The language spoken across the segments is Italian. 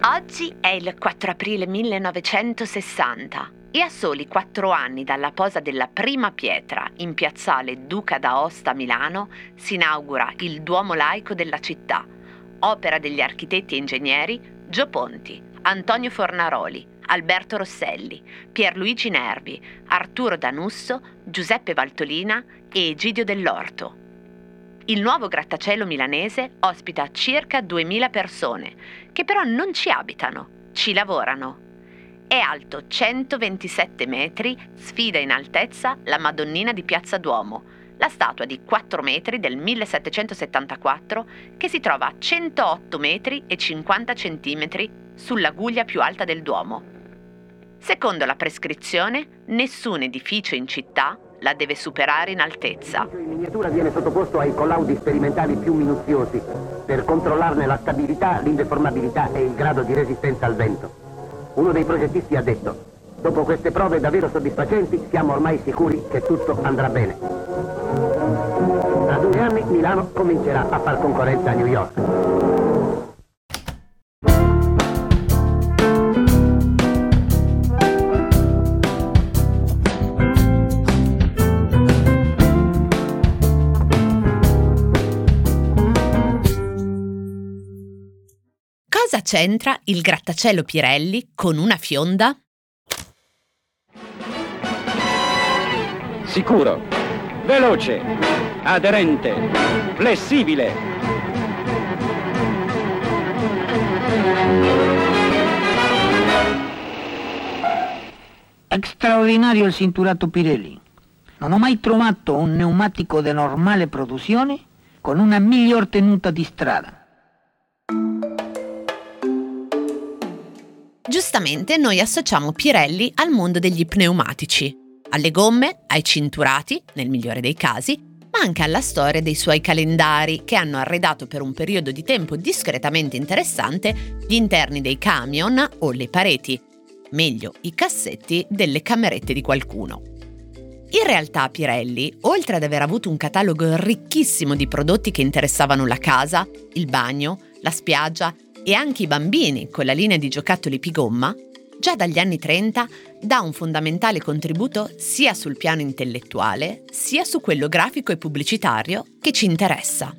Oggi è il 4 aprile 1960 e a soli quattro anni dalla posa della prima pietra in piazzale Duca d'Aosta a Milano si inaugura il Duomo laico della città, opera degli architetti e ingegneri Gio Ponti, Antonio Fornaroli, Alberto Rosselli, Pierluigi Nervi, Arturo Danusso, Giuseppe Valtolina e Egidio Dell'Orto. Il nuovo grattacielo milanese ospita circa 2000 persone, che però non ci abitano, ci lavorano. È alto 127 metri, sfida in altezza la Madonnina di Piazza Duomo, la statua di 4 metri del 1774 che si trova a 108 metri e 50 centimetri sulla guglia più alta del Duomo. Secondo la prescrizione, nessun edificio in città la deve superare in altezza. In miniatura viene sottoposto ai collaudi sperimentali più minuziosi per controllarne la stabilità, l'indeformabilità e il grado di resistenza al vento. Uno dei progettisti ha detto, dopo queste prove davvero soddisfacenti siamo ormai sicuri che tutto andrà bene. Tra due anni Milano comincerà a far concorrenza a New York. C'entra il grattacielo Pirelli con una fionda? Sicuro, veloce, aderente, flessibile. Straordinario il cinturato Pirelli. Non ho mai trovato un pneumatico di normale produzione con una miglior tenuta di strada. Giustamente noi associamo Pirelli al mondo degli pneumatici, alle gomme, ai cinturati, nel migliore dei casi, ma anche alla storia dei suoi calendari che hanno arredato per un periodo di tempo discretamente interessante gli interni dei camion o le pareti, meglio i cassetti delle camerette di qualcuno. In realtà Pirelli, oltre ad aver avuto un catalogo ricchissimo di prodotti che interessavano la casa, il bagno, la spiaggia e anche i bambini con la linea di giocattoli Pigomma, già dagli anni 30 dà un fondamentale contributo sia sul piano intellettuale sia su quello grafico e pubblicitario che ci interessa.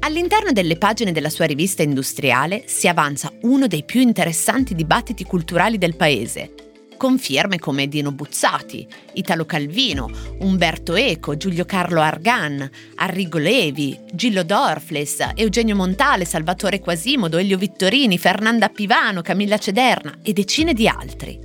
All'interno delle pagine della sua rivista industriale si avanza uno dei più interessanti dibattiti culturali del paese, con firme come Dino Buzzati, Italo Calvino, Umberto Eco, Giulio Carlo Argan, Arrigo Levi, Gillo Dorfles, Eugenio Montale, Salvatore Quasimodo, Elio Vittorini, Fernanda Pivano, Camilla Cederna e decine di altri.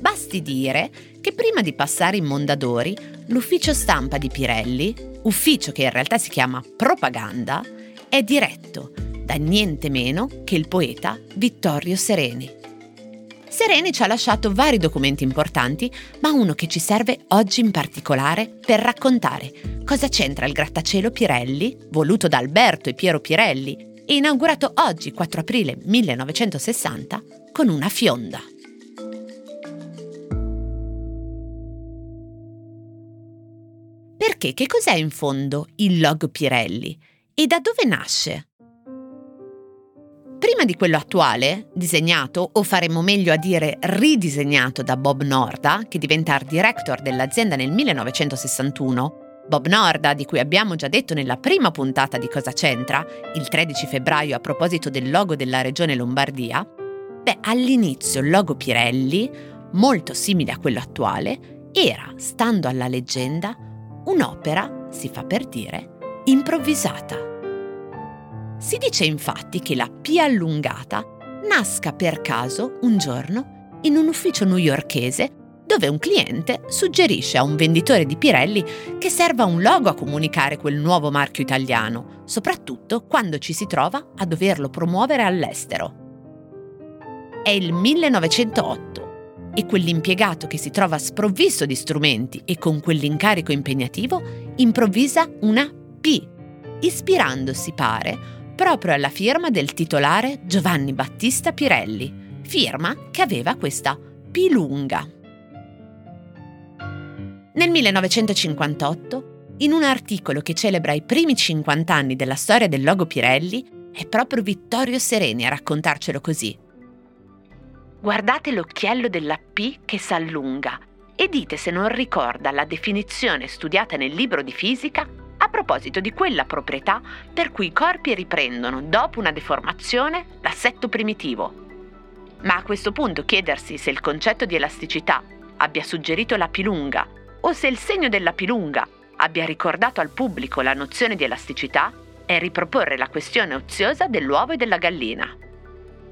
Basti dire che prima di passare in Mondadori, l'ufficio stampa di Pirelli, ufficio che in realtà si chiama Propaganda, è diretto da niente meno che il poeta Vittorio Sereni. Sereni ci ha lasciato vari documenti importanti, ma uno che ci serve oggi in particolare per raccontare cosa c'entra il grattacielo Pirelli, voluto da Alberto e Piero Pirelli e inaugurato oggi 4 aprile 1960 con una fionda. Perché che cos'è in fondo il logo Pirelli e da dove nasce? Prima di quello attuale, disegnato, o faremmo meglio a dire ridisegnato da Bob Norda, che diventa art director dell'azienda nel 1961, Bob Norda, di cui abbiamo già detto nella prima puntata di Cosa c'entra, il 13 febbraio a proposito del logo della regione Lombardia, beh, all'inizio il logo Pirelli, molto simile a quello attuale, era, stando alla leggenda, un'opera, si fa per dire, improvvisata. Si dice infatti che la P allungata nasca per caso un giorno in un ufficio newyorkese dove un cliente suggerisce a un venditore di Pirelli che serva un logo a comunicare quel nuovo marchio italiano, soprattutto quando ci si trova a doverlo promuovere all'estero. È il 1908 e quell'impiegato che si trova sprovvisto di strumenti e con quell'incarico impegnativo improvvisa una P, ispirandosi, pare, proprio alla firma del titolare Giovanni Battista Pirelli, firma che aveva questa P lunga. Nel 1958 In un articolo che celebra i primi 50 anni della storia del logo Pirelli, è proprio Vittorio Sereni a raccontarcelo così. Guardate l'occhiello della P che s'allunga e dite se non ricorda la definizione studiata nel libro di fisica proposito di quella proprietà per cui i corpi riprendono, dopo una deformazione, l'assetto primitivo. Ma a questo punto chiedersi se il concetto di elasticità abbia suggerito la pilunga o se il segno della pilunga abbia ricordato al pubblico la nozione di elasticità è riproporre la questione oziosa dell'uovo e della gallina.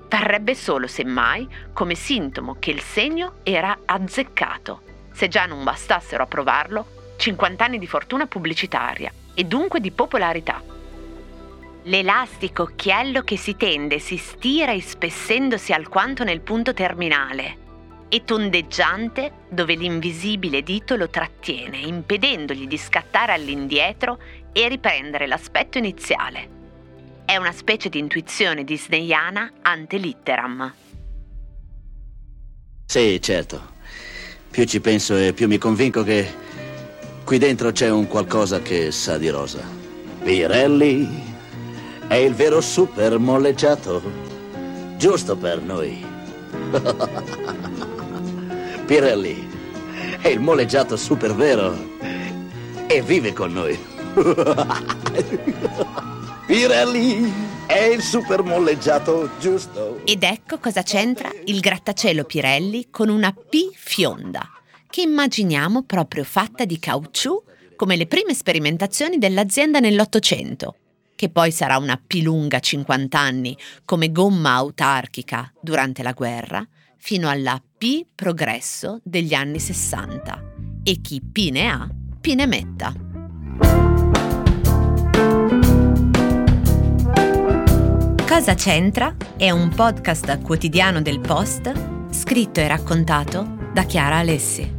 Parrebbe solo, semmai, come sintomo che il segno era azzeccato. Se già non bastassero a provarlo, 50 anni di fortuna pubblicitaria e dunque di popolarità. L'elastico occhiello che si tende si stira ispessendosi alquanto nel punto terminale e tondeggiante dove l'invisibile dito lo trattiene, impedendogli di scattare all'indietro e riprendere l'aspetto iniziale. È una specie di intuizione disneyana ante litteram. Sì, certo. Più ci penso e più mi convinco che Qui dentro c'è un qualcosa che sa di rosa. Pirelli è il vero super molleggiato, giusto per noi. Pirelli è il molleggiato super vero e vive con noi. Pirelli è il super molleggiato giusto. Ed ecco cosa c'entra il grattacielo Pirelli con una P fionda che immaginiamo proprio fatta di caucciù come le prime sperimentazioni dell'azienda nell'Ottocento, che poi sarà una pilunga 50 anni come gomma autarchica durante la guerra, fino alla P progresso degli anni 60. E chi P ne ha, P ne metta. Cosa c'entra? È un podcast quotidiano del Post, scritto e raccontato da Chiara Alessi.